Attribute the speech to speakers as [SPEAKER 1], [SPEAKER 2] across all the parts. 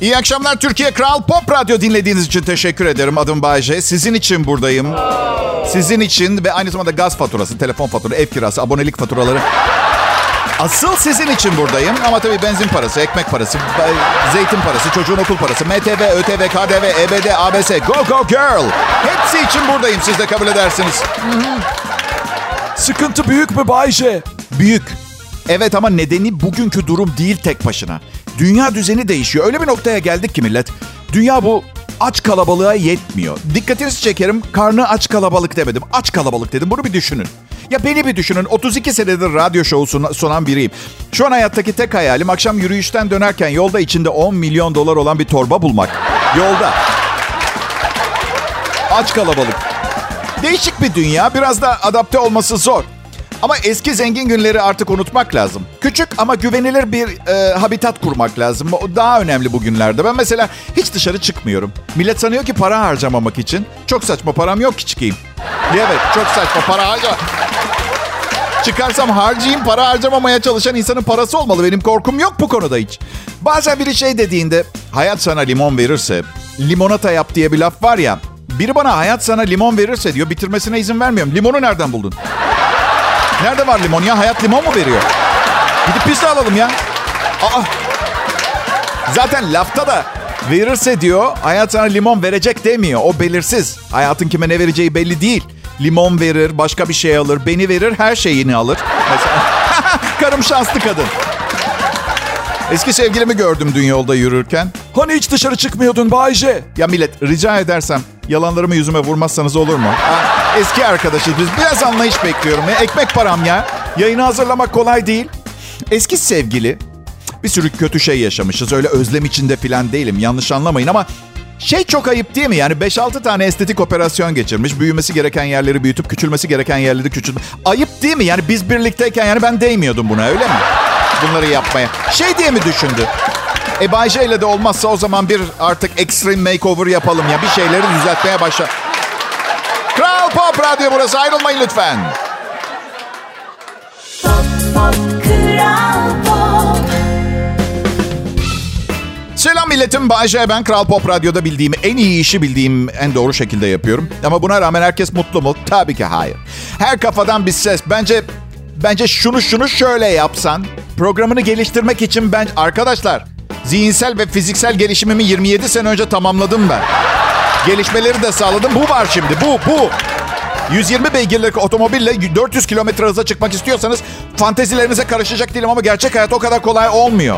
[SPEAKER 1] İyi akşamlar Türkiye Kral Pop Radyo dinlediğiniz için teşekkür ederim. Adım Bayece. Sizin için buradayım. Sizin için ve aynı zamanda gaz faturası, telefon faturası, ev kirası, abonelik faturaları. Asıl sizin için buradayım. Ama tabii benzin parası, ekmek parası, zeytin parası, çocuğun okul parası, MTV, ÖTV, KDV, EBD, ABS, Go Go Girl. Hepsi için buradayım. Siz de kabul edersiniz.
[SPEAKER 2] Sıkıntı büyük mü Bayce?
[SPEAKER 1] Büyük. Evet ama nedeni bugünkü durum değil tek başına. Dünya düzeni değişiyor. Öyle bir noktaya geldik ki millet. Dünya bu aç kalabalığa yetmiyor. Dikkatinizi çekerim. Karnı aç kalabalık demedim. Aç kalabalık dedim. Bunu bir düşünün. Ya beni bir düşünün. 32 senedir radyo şovu sunan biriyim. Şu an hayattaki tek hayalim akşam yürüyüşten dönerken yolda içinde 10 milyon dolar olan bir torba bulmak. Yolda. Aç kalabalık. Değişik bir dünya. Biraz da adapte olması zor. Ama eski zengin günleri artık unutmak lazım. Küçük ama güvenilir bir e, habitat kurmak lazım. O daha önemli bugünlerde. Ben mesela hiç dışarı çıkmıyorum. Millet sanıyor ki para harcamamak için. Çok saçma param yok ki çıkayım. Evet çok saçma para harcama. Çıkarsam harcayayım para harcamamaya çalışan insanın parası olmalı. Benim korkum yok bu konuda hiç. Bazen biri şey dediğinde hayat sana limon verirse limonata yap diye bir laf var ya. Biri bana hayat sana limon verirse diyor bitirmesine izin vermiyorum. Limonu nereden buldun? Nerede var limon ya? Hayat limon mu veriyor? Gidip de alalım ya. Aa. Zaten lafta da verirse diyor hayat sana limon verecek demiyor. O belirsiz. Hayatın kime ne vereceği belli değil. Limon verir, başka bir şey alır, beni verir, her şeyini alır. Karım şanslı kadın. Eski sevgilimi gördüm dün yolda yürürken.
[SPEAKER 2] Hani hiç dışarı çıkmıyordun Bayce?
[SPEAKER 1] Ya millet rica edersem yalanlarımı yüzüme vurmazsanız olur mu? Eski arkadaşız biz. Biraz anlayış bekliyorum. Ya. Ekmek param ya. Yayını hazırlamak kolay değil. Eski sevgili bir sürü kötü şey yaşamışız. Öyle özlem içinde falan değilim. Yanlış anlamayın ama şey çok ayıp değil mi? Yani 5-6 tane estetik operasyon geçirmiş. Büyümesi gereken yerleri büyütüp küçülmesi gereken yerleri küçültüp. Ayıp değil mi? Yani biz birlikteyken yani ben değmiyordum buna öyle mi? Bunları yapmaya. Şey diye mi düşündü? E Bayce ile de olmazsa o zaman bir artık extreme makeover yapalım ya. Bir şeyleri düzeltmeye başla. Kral Pop Radyo burası ayrılmayın lütfen. Pop, pop, Kral Pop. Selam milletim. Bayce ben Kral Pop Radyo'da bildiğim en iyi işi bildiğim en doğru şekilde yapıyorum. Ama buna rağmen herkes mutlu mu? Tabii ki hayır. Her kafadan bir ses. Bence bence şunu şunu şöyle yapsan programını geliştirmek için ben arkadaşlar zihinsel ve fiziksel gelişimimi 27 sene önce tamamladım ben. Gelişmeleri de sağladım. Bu var şimdi. Bu, bu. 120 beygirlik otomobille 400 kilometre hıza çıkmak istiyorsanız fantezilerinize karışacak değilim ama gerçek hayat o kadar kolay olmuyor.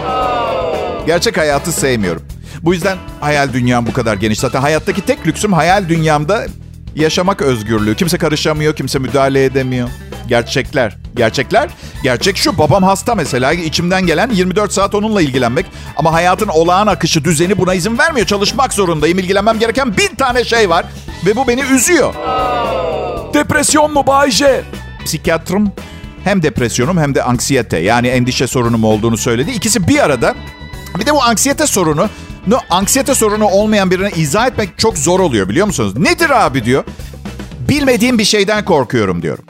[SPEAKER 1] Gerçek hayatı sevmiyorum. Bu yüzden hayal dünyam bu kadar geniş. Zaten hayattaki tek lüksüm hayal dünyamda yaşamak özgürlüğü. Kimse karışamıyor, kimse müdahale edemiyor. Gerçekler. Gerçekler. Gerçek şu. Babam hasta mesela. İçimden gelen 24 saat onunla ilgilenmek. Ama hayatın olağan akışı, düzeni buna izin vermiyor. Çalışmak zorundayım. İlgilenmem gereken bin tane şey var. Ve bu beni üzüyor.
[SPEAKER 2] Depresyon mu Bayce?
[SPEAKER 1] Psikiyatrım hem depresyonum hem de anksiyete yani endişe sorunum olduğunu söyledi. İkisi bir arada. Bir de bu anksiyete sorunu, no, anksiyete sorunu olmayan birine izah etmek çok zor oluyor biliyor musunuz? Nedir abi diyor. Bilmediğim bir şeyden korkuyorum diyorum.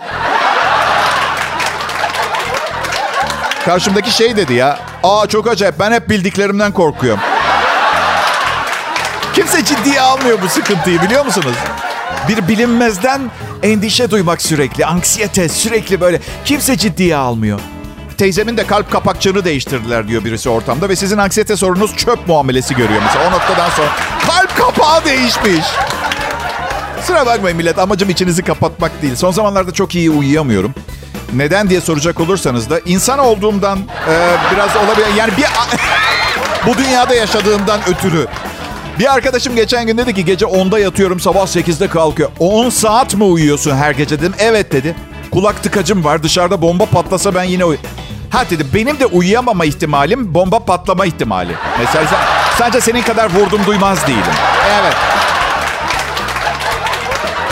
[SPEAKER 1] Karşımdaki şey dedi ya. Aa çok acayip ben hep bildiklerimden korkuyorum. Kimse ciddiye almıyor bu sıkıntıyı biliyor musunuz? Bir bilinmezden endişe duymak sürekli. Anksiyete sürekli böyle. Kimse ciddiye almıyor. Teyzemin de kalp kapakçığını değiştirdiler diyor birisi ortamda. Ve sizin anksiyete sorunuz çöp muamelesi görüyor mesela. O noktadan sonra kalp kapağı değişmiş. Sıra bakmayın millet amacım içinizi kapatmak değil. Son zamanlarda çok iyi uyuyamıyorum. Neden diye soracak olursanız da insan olduğumdan e, biraz olabilir. Yani bir bu dünyada yaşadığımdan ötürü. Bir arkadaşım geçen gün dedi ki gece 10'da yatıyorum sabah 8'de kalkıyor. 10 saat mi uyuyorsun her gece dedim. Evet dedi. Kulak tıkacım var dışarıda bomba patlasa ben yine uy... Ha dedi benim de uyuyamama ihtimalim bomba patlama ihtimali. Mesela sadece senin kadar vurdum duymaz değilim. Evet.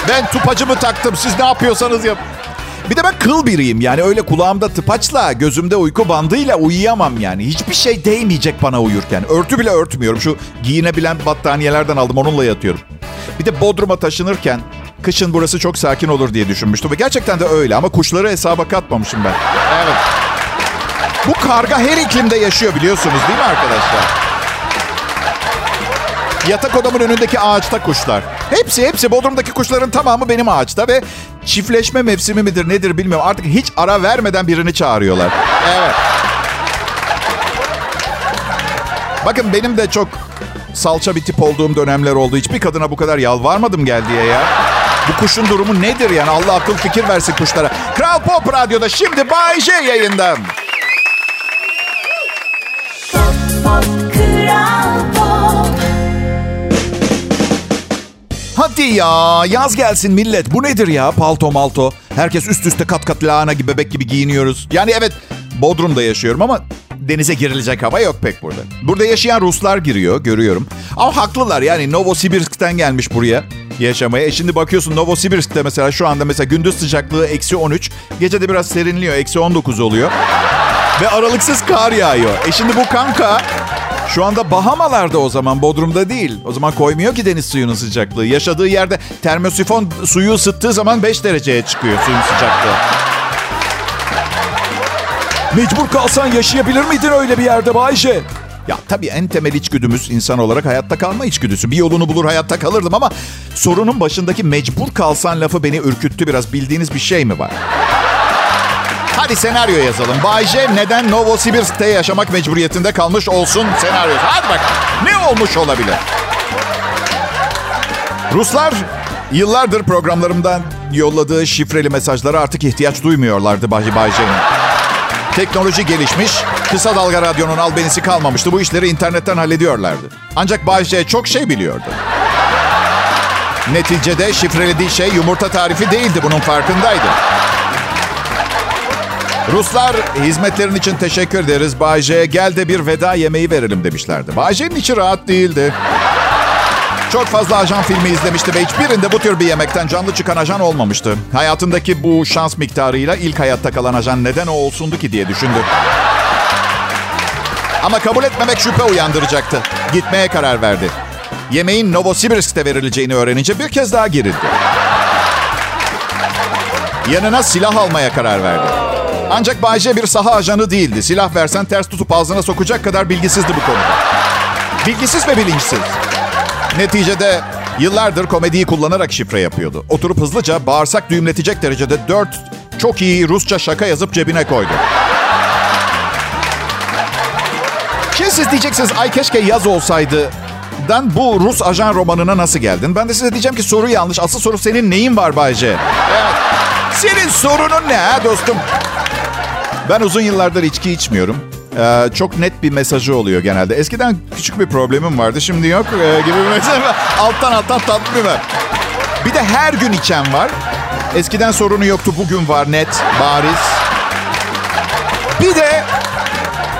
[SPEAKER 1] Ben tupacımı taktım siz ne yapıyorsanız yap. Bir de ben kıl biriyim yani öyle kulağımda tıpaçla gözümde uyku bandıyla uyuyamam yani. Hiçbir şey değmeyecek bana uyurken. Örtü bile örtmüyorum. Şu giyinebilen battaniyelerden aldım onunla yatıyorum. Bir de Bodrum'a taşınırken kışın burası çok sakin olur diye düşünmüştüm. Ve gerçekten de öyle ama kuşları hesaba katmamışım ben. Evet. Bu karga her iklimde yaşıyor biliyorsunuz değil mi arkadaşlar? Yatak odamın önündeki ağaçta kuşlar. Hepsi hepsi Bodrum'daki kuşların tamamı benim ağaçta ve çiftleşme mevsimi midir nedir bilmiyorum. Artık hiç ara vermeden birini çağırıyorlar. Evet. Bakın benim de çok salça bir tip olduğum dönemler oldu. Hiçbir kadına bu kadar yalvarmadım gel diye ya. Bu kuşun durumu nedir yani? Allah akıl fikir versin kuşlara. Kral Pop Radyo'da şimdi Bay J yayında. Hadi ya yaz gelsin millet. Bu nedir ya palto malto? Herkes üst üste kat kat lahana gibi bebek gibi giyiniyoruz. Yani evet Bodrum'da yaşıyorum ama denize girilecek hava yok pek burada. Burada yaşayan Ruslar giriyor görüyorum. Ama haklılar yani Novosibirsk'ten gelmiş buraya yaşamaya. E şimdi bakıyorsun Novosibirsk'te mesela şu anda mesela gündüz sıcaklığı eksi 13. Gece de biraz serinliyor eksi 19 oluyor. Ve aralıksız kar yağıyor. E şimdi bu kanka şu anda Bahamalarda o zaman Bodrum'da değil. O zaman koymuyor ki deniz suyunun sıcaklığı. Yaşadığı yerde termosifon suyu ısıttığı zaman 5 dereceye çıkıyor suyun sıcaklığı.
[SPEAKER 2] Mecbur kalsan yaşayabilir miydin öyle bir yerde Bayce?
[SPEAKER 1] Ya tabii en temel içgüdümüz insan olarak hayatta kalma içgüdüsü. Bir yolunu bulur hayatta kalırdım ama sorunun başındaki mecbur kalsan lafı beni ürküttü biraz. Bildiğiniz bir şey mi var? Hadi senaryo yazalım. Bay J neden Novosibirsk'te yaşamak mecburiyetinde kalmış olsun senaryosu. Hadi bak. Ne olmuş olabilir? Ruslar yıllardır programlarımdan yolladığı şifreli mesajlara artık ihtiyaç duymuyorlardı Bay Bay J'nin. Teknoloji gelişmiş, kısa dalga radyonun albenisi kalmamıştı. Bu işleri internetten hallediyorlardı. Ancak Bay J çok şey biliyordu. Neticede şifrelediği şey yumurta tarifi değildi. Bunun farkındaydı. Ruslar hizmetlerin için teşekkür ederiz. Bay J'ye gel de bir veda yemeği verelim demişlerdi. Bay J'nin içi rahat değildi. Çok fazla ajan filmi izlemişti ve hiçbirinde bu tür bir yemekten canlı çıkan ajan olmamıştı. Hayatındaki bu şans miktarıyla ilk hayatta kalan ajan neden o olsundu ki diye düşündü. Ama kabul etmemek şüphe uyandıracaktı. Gitmeye karar verdi. Yemeğin Novosibirsk'te verileceğini öğrenince bir kez daha gerildi. Yanına silah almaya karar verdi. Ancak Bayce bir saha ajanı değildi. Silah versen ters tutup ağzına sokacak kadar bilgisizdi bu konuda. Bilgisiz ve bilinçsiz. Neticede yıllardır komediyi kullanarak şifre yapıyordu. Oturup hızlıca bağırsak düğümletecek derecede dört çok iyi Rusça şaka yazıp cebine koydu. Şimdi siz diyeceksiniz ay keşke yaz olsaydı. Dan bu Rus ajan romanına nasıl geldin? Ben de size diyeceğim ki soru yanlış. Asıl soru senin neyin var Bayce? Evet. Senin sorunun ne ha dostum? Ben uzun yıllardır içki içmiyorum. Ee, çok net bir mesajı oluyor genelde. Eskiden küçük bir problemim vardı. Şimdi yok ee, gibi bir mesaj. alttan alttan tatlı bir Bir de her gün içen var. Eskiden sorunu yoktu. Bugün var net, bariz. Bir de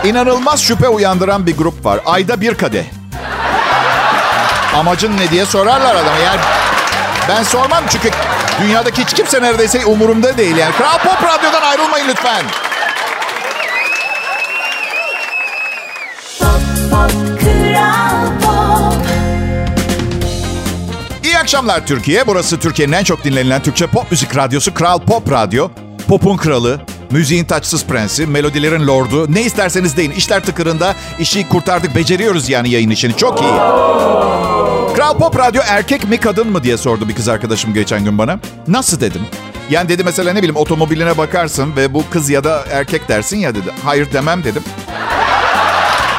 [SPEAKER 1] inanılmaz şüphe uyandıran bir grup var. Ayda bir kadeh. Amacın ne diye sorarlar adama. Yani ben sormam çünkü dünyadaki hiç kimse neredeyse umurumda değil. Yani Kral Pop Radyo'dan ayrılmayın lütfen. İyi akşamlar Türkiye. Burası Türkiye'nin en çok dinlenilen Türkçe pop müzik radyosu Kral Pop Radyo. Pop'un kralı, müziğin taçsız prensi, melodilerin lordu. Ne isterseniz deyin. İşler tıkırında işi kurtardık, beceriyoruz yani yayın işini. Çok iyi. Kral Pop Radyo erkek mi kadın mı diye sordu bir kız arkadaşım geçen gün bana. Nasıl dedim. Yani dedi mesela ne bileyim otomobiline bakarsın ve bu kız ya da erkek dersin ya dedi. Hayır demem dedim.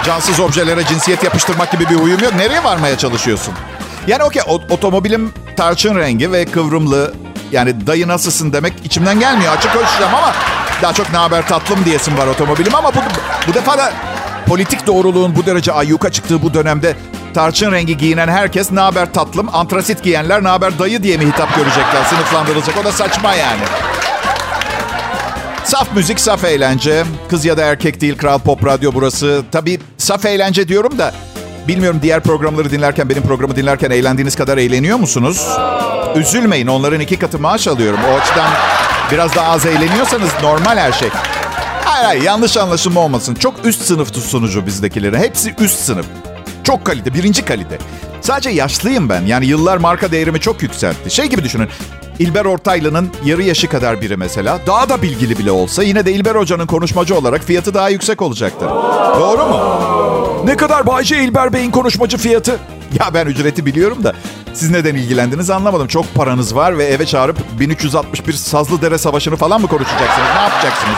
[SPEAKER 1] Cansız objelere cinsiyet yapıştırmak gibi bir uyum yok. Nereye varmaya çalışıyorsun? Yani okey otomobilim tarçın rengi ve kıvrımlı. Yani dayı nasılsın demek içimden gelmiyor. Açık ölçeceğim ama daha çok ne haber tatlım diyesim var otomobilim. Ama bu, bu defa da politik doğruluğun bu derece ayyuka çıktığı bu dönemde tarçın rengi giyinen herkes ne haber tatlım, antrasit giyenler ne haber dayı diye mi hitap görecekler, sınıflandırılacak. O da saçma yani. Saf müzik, saf eğlence. Kız ya da erkek değil, Kral Pop Radyo burası. Tabii saf eğlence diyorum da... Bilmiyorum diğer programları dinlerken, benim programı dinlerken eğlendiğiniz kadar eğleniyor musunuz? Üzülmeyin, onların iki katı maaş alıyorum. O açıdan biraz daha az eğleniyorsanız normal her şey. Hayır hayır, yanlış anlaşılma olmasın. Çok üst sınıf sunucu bizdekileri. Hepsi üst sınıf. Çok kalite, birinci kalite. Sadece yaşlıyım ben. Yani yıllar marka değerimi çok yükseltti. Şey gibi düşünün. İlber Ortaylı'nın yarı yaşı kadar biri mesela. Daha da bilgili bile olsa yine de İlber Hoca'nın konuşmacı olarak fiyatı daha yüksek olacaktır. Doğru mu?
[SPEAKER 2] Ne kadar Bayce İlber Bey'in konuşmacı fiyatı?
[SPEAKER 1] Ya ben ücreti biliyorum da siz neden ilgilendiniz anlamadım. Çok paranız var ve eve çağırıp 1361 Sazlıdere Savaşı'nı falan mı konuşacaksınız? Ne yapacaksınız?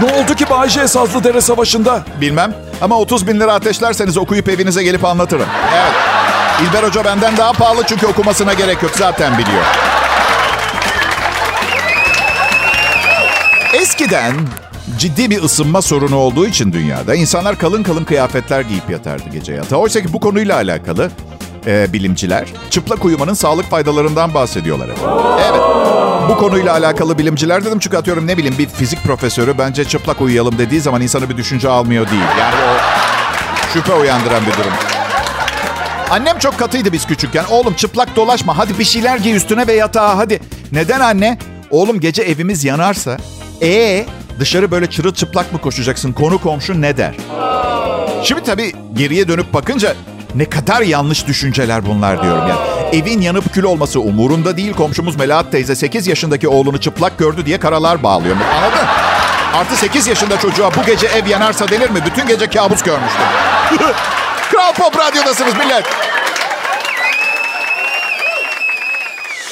[SPEAKER 2] Ne oldu ki Bayce Sazlıdere Savaşı'nda?
[SPEAKER 1] Bilmem ama 30 bin lira ateşlerseniz okuyup evinize gelip anlatırım. Evet. İlber Hoca benden daha pahalı çünkü okumasına gerek yok zaten biliyor. Eskiden ciddi bir ısınma sorunu olduğu için dünyada insanlar kalın kalın kıyafetler giyip yatardı gece yatağa. Oysa ki bu konuyla alakalı e, bilimciler çıplak uyumanın sağlık faydalarından bahsediyorlar. Evet. Bu konuyla alakalı bilimciler dedim çünkü atıyorum ne bileyim bir fizik profesörü bence çıplak uyuyalım dediği zaman insanı bir düşünce almıyor değil. Yani o şüphe uyandıran bir durum. Annem çok katıydı biz küçükken. Oğlum çıplak dolaşma. Hadi bir şeyler giy üstüne ve yatağa hadi. Neden anne? Oğlum gece evimiz yanarsa. ee dışarı böyle çırılçıplak mı koşacaksın? Konu komşu ne der? Şimdi tabii geriye dönüp bakınca ne kadar yanlış düşünceler bunlar diyorum ya. Evin yanıp kül olması umurunda değil. Komşumuz Melahat teyze 8 yaşındaki oğlunu çıplak gördü diye karalar bağlıyor. Anladın? Artı 8 yaşında çocuğa bu gece ev yanarsa denir mi? Bütün gece kabus görmüştüm. Kral Pop Radyo'dasınız millet.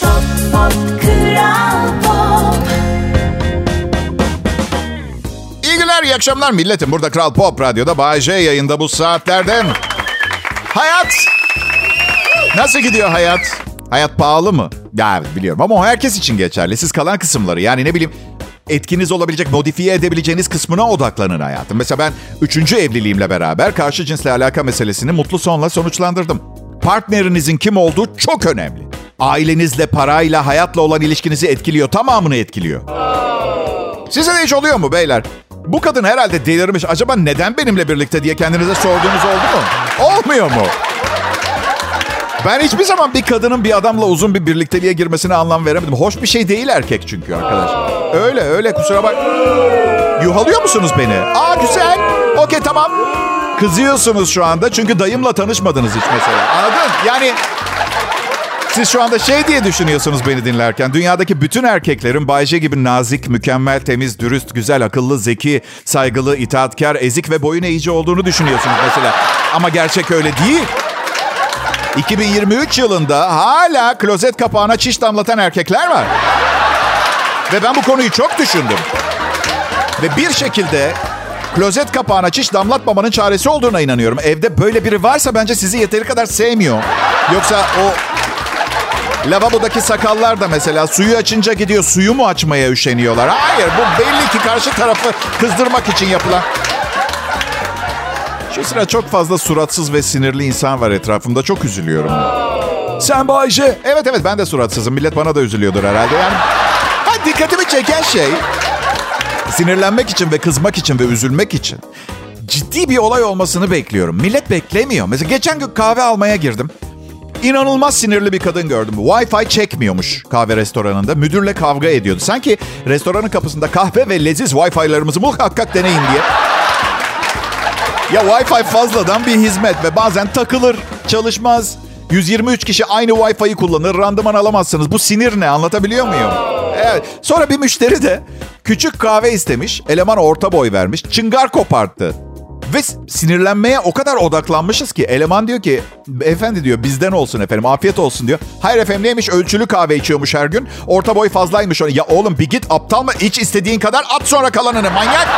[SPEAKER 3] Pop Pop Kral Pop
[SPEAKER 1] İyi günler, iyi akşamlar milletim. Burada Kral Pop Radyo'da Bay J yayında bu saatlerde. Hayat. Nasıl gidiyor hayat? Hayat pahalı mı? Ya biliyorum ama o herkes için geçerli. Siz kalan kısımları yani ne bileyim etkiniz olabilecek, modifiye edebileceğiniz kısmına odaklanın hayatım. Mesela ben üçüncü evliliğimle beraber karşı cinsle alaka meselesini mutlu sonla sonuçlandırdım. Partnerinizin kim olduğu çok önemli. Ailenizle, parayla, hayatla olan ilişkinizi etkiliyor. Tamamını etkiliyor. Size de hiç oluyor mu beyler? Bu kadın herhalde delirmiş. Acaba neden benimle birlikte diye kendinize sorduğunuz oldu mu? Olmuyor mu? Ben hiçbir zaman bir kadının bir adamla uzun bir birlikteliğe girmesine anlam veremedim. Hoş bir şey değil erkek çünkü arkadaş. Öyle öyle kusura bak. Yuhalıyor musunuz beni? Aa güzel. Okey tamam. Kızıyorsunuz şu anda çünkü dayımla tanışmadınız hiç mesela. Anladın? Yani siz şu anda şey diye düşünüyorsunuz beni dinlerken. Dünyadaki bütün erkeklerin Bayce gibi nazik, mükemmel, temiz, dürüst, güzel, akıllı, zeki, saygılı, itaatkar, ezik ve boyun eğici olduğunu düşünüyorsunuz mesela. Ama gerçek öyle değil. 2023 yılında hala klozet kapağına çiş damlatan erkekler var. Ve ben bu konuyu çok düşündüm. Ve bir şekilde klozet kapağına çiş damlatmamanın çaresi olduğuna inanıyorum. Evde böyle biri varsa bence sizi yeteri kadar sevmiyor. Yoksa o Lavabodaki sakallar da mesela suyu açınca gidiyor suyu mu açmaya üşeniyorlar? Hayır bu belli ki karşı tarafı kızdırmak için yapılan. Şu sıra çok fazla suratsız ve sinirli insan var etrafımda. Çok üzülüyorum.
[SPEAKER 2] Sen Bayce.
[SPEAKER 1] Evet evet ben de suratsızım. Millet bana da üzülüyordur herhalde. Yani ha, dikkatimi çeken şey sinirlenmek için ve kızmak için ve üzülmek için ciddi bir olay olmasını bekliyorum. Millet beklemiyor. Mesela geçen gün kahve almaya girdim. İnanılmaz sinirli bir kadın gördüm. Wi-Fi çekmiyormuş kahve restoranında. Müdürle kavga ediyordu. Sanki restoranın kapısında kahve ve leziz Wi-Fi'larımızı muhakkak deneyin diye. Ya Wi-Fi fazladan bir hizmet ve bazen takılır, çalışmaz. 123 kişi aynı Wi-Fi'yi kullanır, randıman alamazsınız. Bu sinir ne? Anlatabiliyor muyum? Evet. Sonra bir müşteri de küçük kahve istemiş. Eleman orta boy vermiş. Çıngar koparttı. Ve sinirlenmeye o kadar odaklanmışız ki eleman diyor ki efendi diyor bizden olsun efendim afiyet olsun diyor. Hayır efendim neymiş ölçülü kahve içiyormuş her gün. Orta boy fazlaymış. Ya oğlum bir git aptal mı iç istediğin kadar at sonra kalanını manyak.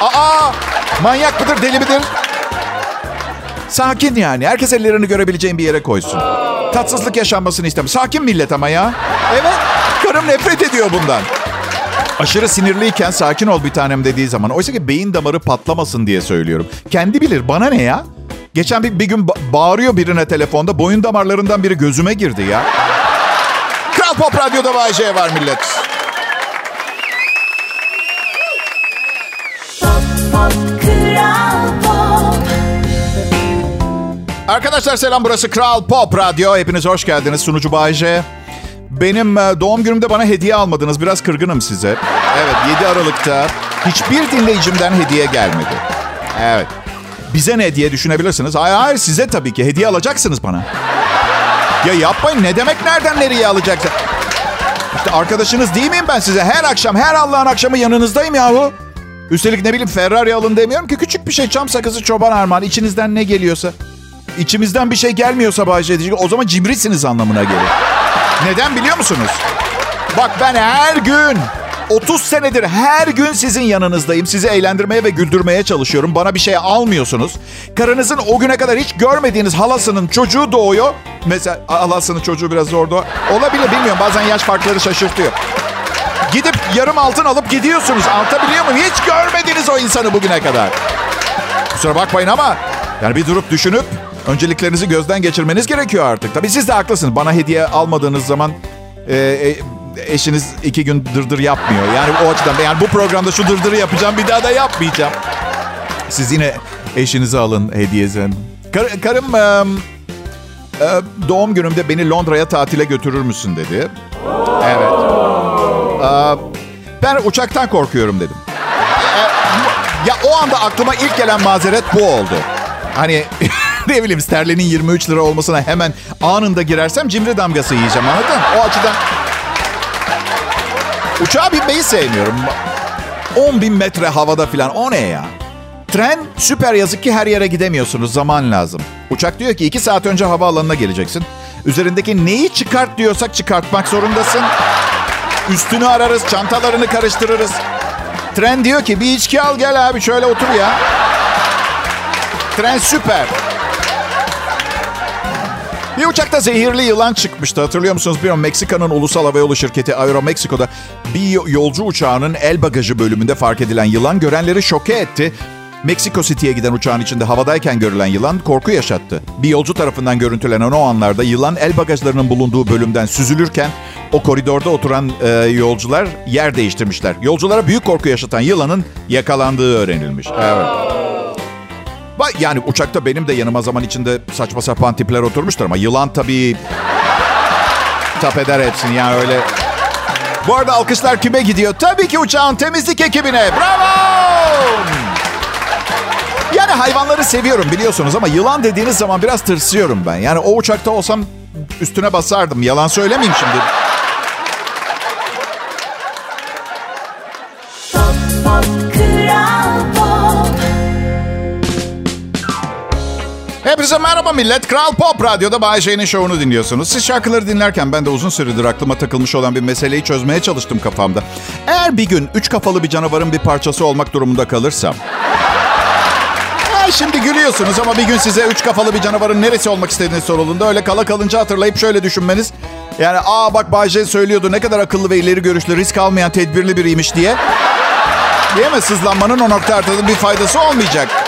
[SPEAKER 1] Aa manyak mıdır deli midir? Sakin yani. Herkes ellerini görebileceğin bir yere koysun. Tatsızlık yaşanmasını istemem. Sakin millet ama ya. Evet. Karım nefret ediyor bundan. Aşırı sinirliyken sakin ol bir tanem dediği zaman. Oysa ki beyin damarı patlamasın diye söylüyorum. Kendi bilir. Bana ne ya? Geçen bir, bir gün ba- bağırıyor birine telefonda. Boyun damarlarından biri gözüme girdi ya. Kral Pop Radyo'da Bay J var millet.
[SPEAKER 3] Pop Pop Kral Pop
[SPEAKER 1] Arkadaşlar selam burası Kral Pop Radyo. Hepiniz hoş geldiniz sunucu Bay J. Benim e, doğum günümde bana hediye almadınız. Biraz kırgınım size. Evet 7 Aralık'ta hiçbir dinleyicimden hediye gelmedi. Evet. bize ne diye düşünebilirsiniz. Hayır hayır size tabii ki hediye alacaksınız bana. Ya yapmayın ne demek nereden nereye alacaksın? İşte arkadaşınız değil miyim ben size? Her akşam her Allah'ın akşamı yanınızdayım yahu. Üstelik ne bileyim Ferrari alın demiyorum ki küçük bir şey çam sakızı çoban armağan içinizden ne geliyorsa. İçimizden bir şey gelmiyorsa Bayce diyecek o zaman cimrisiniz anlamına gelir. Neden biliyor musunuz? Bak ben her gün 30 senedir her gün sizin yanınızdayım. Sizi eğlendirmeye ve güldürmeye çalışıyorum. Bana bir şey almıyorsunuz. Karınızın o güne kadar hiç görmediğiniz halasının çocuğu doğuyor. Mesela halasının çocuğu biraz zor doğuyor. Olabilir bilmiyorum. Bazen yaş farkları şaşırtıyor. Gidip yarım altın alıp gidiyorsunuz. Anlatabiliyor muyum? Hiç görmediniz o insanı bugüne kadar. Kusura bakmayın ama yani bir durup düşünüp önceliklerinizi gözden geçirmeniz gerekiyor artık. Tabii siz de haklısınız. Bana hediye almadığınız zaman e, e, eşiniz iki gün dırdır yapmıyor. Yani o açıdan yani bu programda şu dırdırı yapacağım bir daha da yapmayacağım. Siz yine eşinizi alın hediyesen. Kar- karım e, e, doğum günümde beni Londra'ya tatile götürür müsün dedi. Evet. E, ben uçaktan korkuyorum dedim. E, ya o anda aklıma ilk gelen mazeret bu oldu. Hani ne bileyim sterlinin 23 lira olmasına hemen anında girersem cimri damgası yiyeceğim anladın? O açıdan Uçağa binmeyi sevmiyorum. 10 bin metre havada falan o ne ya? Tren süper yazık ki her yere gidemiyorsunuz zaman lazım. Uçak diyor ki 2 saat önce havaalanına geleceksin. Üzerindeki neyi çıkart diyorsak çıkartmak zorundasın. Üstünü ararız, çantalarını karıştırırız. Tren diyor ki bir içki al gel abi şöyle otur ya. Tren süper. Bir uçakta zehirli yılan çıkmıştı. Hatırlıyor musunuz? Bilmiyorum Meksika'nın ulusal havayolu şirketi Aeromexico'da bir yolcu uçağının el bagajı bölümünde fark edilen yılan görenleri şoke etti. Meksiko City'ye giden uçağın içinde havadayken görülen yılan korku yaşattı. Bir yolcu tarafından görüntülenen o anlarda yılan el bagajlarının bulunduğu bölümden süzülürken o koridorda oturan e, yolcular yer değiştirmişler. Yolculara büyük korku yaşatan yılanın yakalandığı öğrenilmiş. Evet. Yani uçakta benim de yanıma zaman içinde saçma sapan tipler oturmuştur ama yılan tabii tap eder hepsini yani öyle. Bu arada alkışlar kime gidiyor? Tabii ki uçağın temizlik ekibine. Bravo! Yani hayvanları seviyorum biliyorsunuz ama yılan dediğiniz zaman biraz tırsıyorum ben. Yani o uçakta olsam üstüne basardım. Yalan söylemeyeyim şimdi. Hepinize merhaba millet. Kral Pop Radyo'da Bay J'nin şovunu dinliyorsunuz. Siz şarkıları dinlerken ben de uzun süredir aklıma takılmış olan bir meseleyi çözmeye çalıştım kafamda. Eğer bir gün üç kafalı bir canavarın bir parçası olmak durumunda kalırsam... Şimdi gülüyorsunuz ama bir gün size üç kafalı bir canavarın neresi olmak istediğini sorulduğunda öyle kala kalınca hatırlayıp şöyle düşünmeniz. Yani aa bak Bay J söylüyordu ne kadar akıllı ve ileri görüşlü risk almayan tedbirli biriymiş diye. Değil mi? Sızlanmanın o nokta artıda bir faydası olmayacak.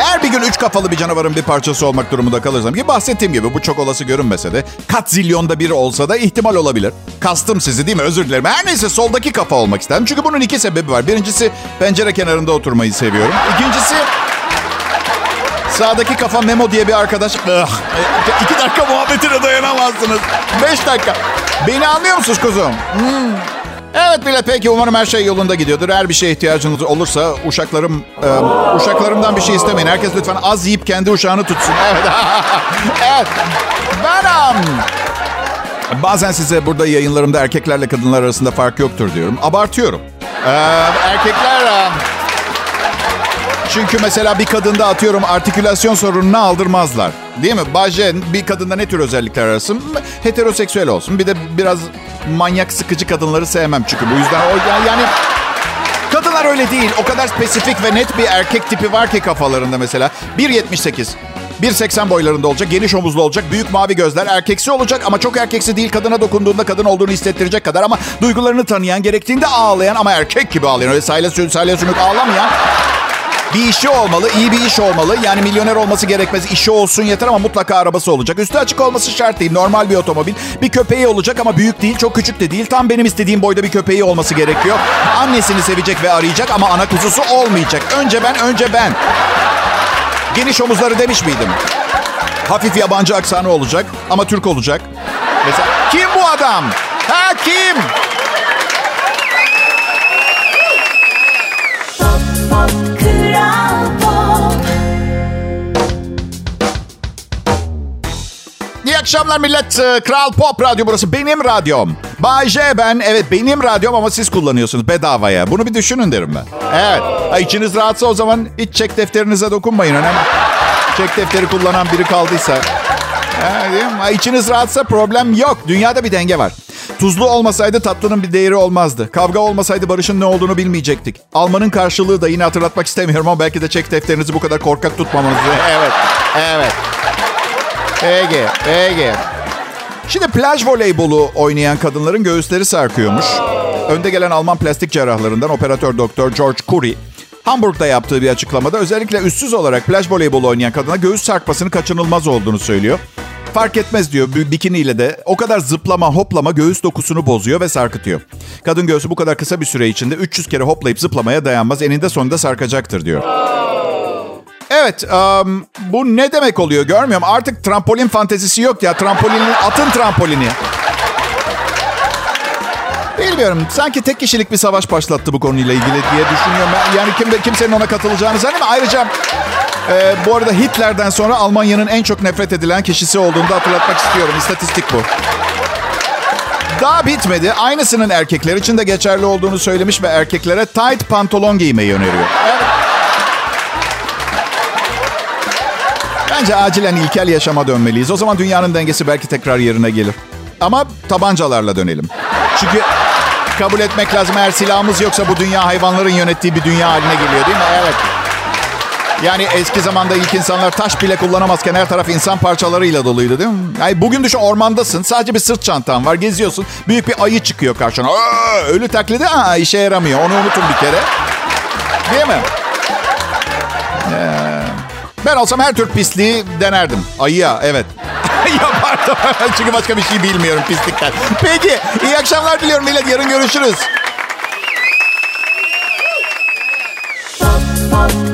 [SPEAKER 1] Eğer bir gün üç kafalı bir canavarın bir parçası olmak durumunda kalırsam ki bahsettiğim gibi bu çok olası görünmese de kat zilyonda bir olsa da ihtimal olabilir. Kastım sizi değil mi? Özür dilerim. Her neyse soldaki kafa olmak isterim. Çünkü bunun iki sebebi var. Birincisi pencere kenarında oturmayı seviyorum. İkincisi sağdaki kafa Memo diye bir arkadaş. Ah, e, iki dakika muhabbetine dayanamazsınız. Beş dakika. Beni anlıyor musunuz kuzum? Hmm. Evet bile peki umarım her şey yolunda gidiyordur. Eğer bir şeye ihtiyacınız olursa uşaklarım e, uşaklarımdan bir şey istemeyin. Herkes lütfen az yiyip kendi uşağını tutsun. Evet. evet. Benim. Bazen size burada yayınlarımda erkeklerle kadınlar arasında fark yoktur diyorum. Abartıyorum. Ee, erkekler... çünkü mesela bir kadında atıyorum artikülasyon sorununu aldırmazlar. Değil mi? Baje bir kadında ne tür özellikler arasın? Heteroseksüel olsun. Bir de biraz manyak sıkıcı kadınları sevmem çünkü bu yüzden o yani- kadınlar öyle değil. O kadar spesifik ve net bir erkek tipi var ki kafalarında mesela. 1.78. 1.80 boylarında olacak, geniş omuzlu olacak, büyük mavi gözler, erkeksi olacak ama çok erkeksi değil. Kadına dokunduğunda kadın olduğunu hissettirecek kadar ama duygularını tanıyan, gerektiğinde ağlayan ama erkek gibi ağlayan, öyle sü- salya sümük ağlamayan bir işi olmalı, iyi bir iş olmalı. Yani milyoner olması gerekmez. İşi olsun yeter ama mutlaka arabası olacak. Üstü açık olması şart değil. Normal bir otomobil. Bir köpeği olacak ama büyük değil, çok küçük de değil. Tam benim istediğim boyda bir köpeği olması gerekiyor. Annesini sevecek ve arayacak ama ana kuzusu olmayacak. Önce ben, önce ben. Geniş omuzları demiş miydim? Hafif yabancı aksanı olacak ama Türk olacak. Mesela kim bu adam? Ha kim? Akşamlar millet. Ee, Kral Pop Radyo burası. Benim radyom. Bay J ben. Evet benim radyom ama siz kullanıyorsunuz bedavaya. Bunu bir düşünün derim ben. Evet. Ha, içiniz rahatsa o zaman hiç çek defterinize dokunmayın. Önemli. Çek defteri kullanan biri kaldıysa. Ha, içiniz rahatsa problem yok. Dünyada bir denge var. Tuzlu olmasaydı tatlının bir değeri olmazdı. Kavga olmasaydı barışın ne olduğunu bilmeyecektik. Almanın karşılığı da yine hatırlatmak istemiyorum ama belki de çek defterinizi bu kadar korkak tutmamanızı. Evet, evet. Peki, peki. Şimdi plaj voleybolu oynayan kadınların göğüsleri sarkıyormuş. Önde gelen Alman plastik cerrahlarından operatör doktor George Curry, Hamburg'da yaptığı bir açıklamada özellikle üstsüz olarak plaj voleybolu oynayan kadına göğüs sarkmasının kaçınılmaz olduğunu söylüyor. Fark etmez diyor bikiniyle de o kadar zıplama hoplama göğüs dokusunu bozuyor ve sarkıtıyor. Kadın göğsü bu kadar kısa bir süre içinde 300 kere hoplayıp zıplamaya dayanmaz eninde sonunda sarkacaktır diyor. Evet, um, bu ne demek oluyor görmüyorum. Artık trampolin fantezisi yok ya. Trampolinin, atın trampolini. Bilmiyorum. Sanki tek kişilik bir savaş başlattı bu konuyla ilgili diye düşünüyorum. Yani kim, kimsenin ona katılacağını zannediyorum. Ayrıca e, bu arada Hitler'den sonra Almanya'nın en çok nefret edilen kişisi olduğunu da hatırlatmak istiyorum. İstatistik bu. Daha bitmedi. Aynısının erkekler için de geçerli olduğunu söylemiş ve erkeklere tight pantolon giymeyi öneriyor. Evet. Bence acilen ilkel yaşama dönmeliyiz. O zaman dünyanın dengesi belki tekrar yerine gelir. Ama tabancalarla dönelim. Çünkü kabul etmek lazım eğer silahımız yoksa bu dünya hayvanların yönettiği bir dünya haline geliyor değil mi? Evet. Yani eski zamanda ilk insanlar taş bile kullanamazken her taraf insan parçalarıyla doluydu değil mi? Yani bugün düşün ormandasın. Sadece bir sırt çantan var. Geziyorsun. Büyük bir ayı çıkıyor karşına. Aa, ölü taklidi aa, işe yaramıyor. Onu unutun bir kere. Değil mi? Ee, ben olsam her tür pisliği denerdim. Ayıya evet. Yapardım. Çünkü başka bir şey bilmiyorum pislikten. Peki iyi akşamlar diliyorum millet. Yarın görüşürüz.
[SPEAKER 3] Pop, pop,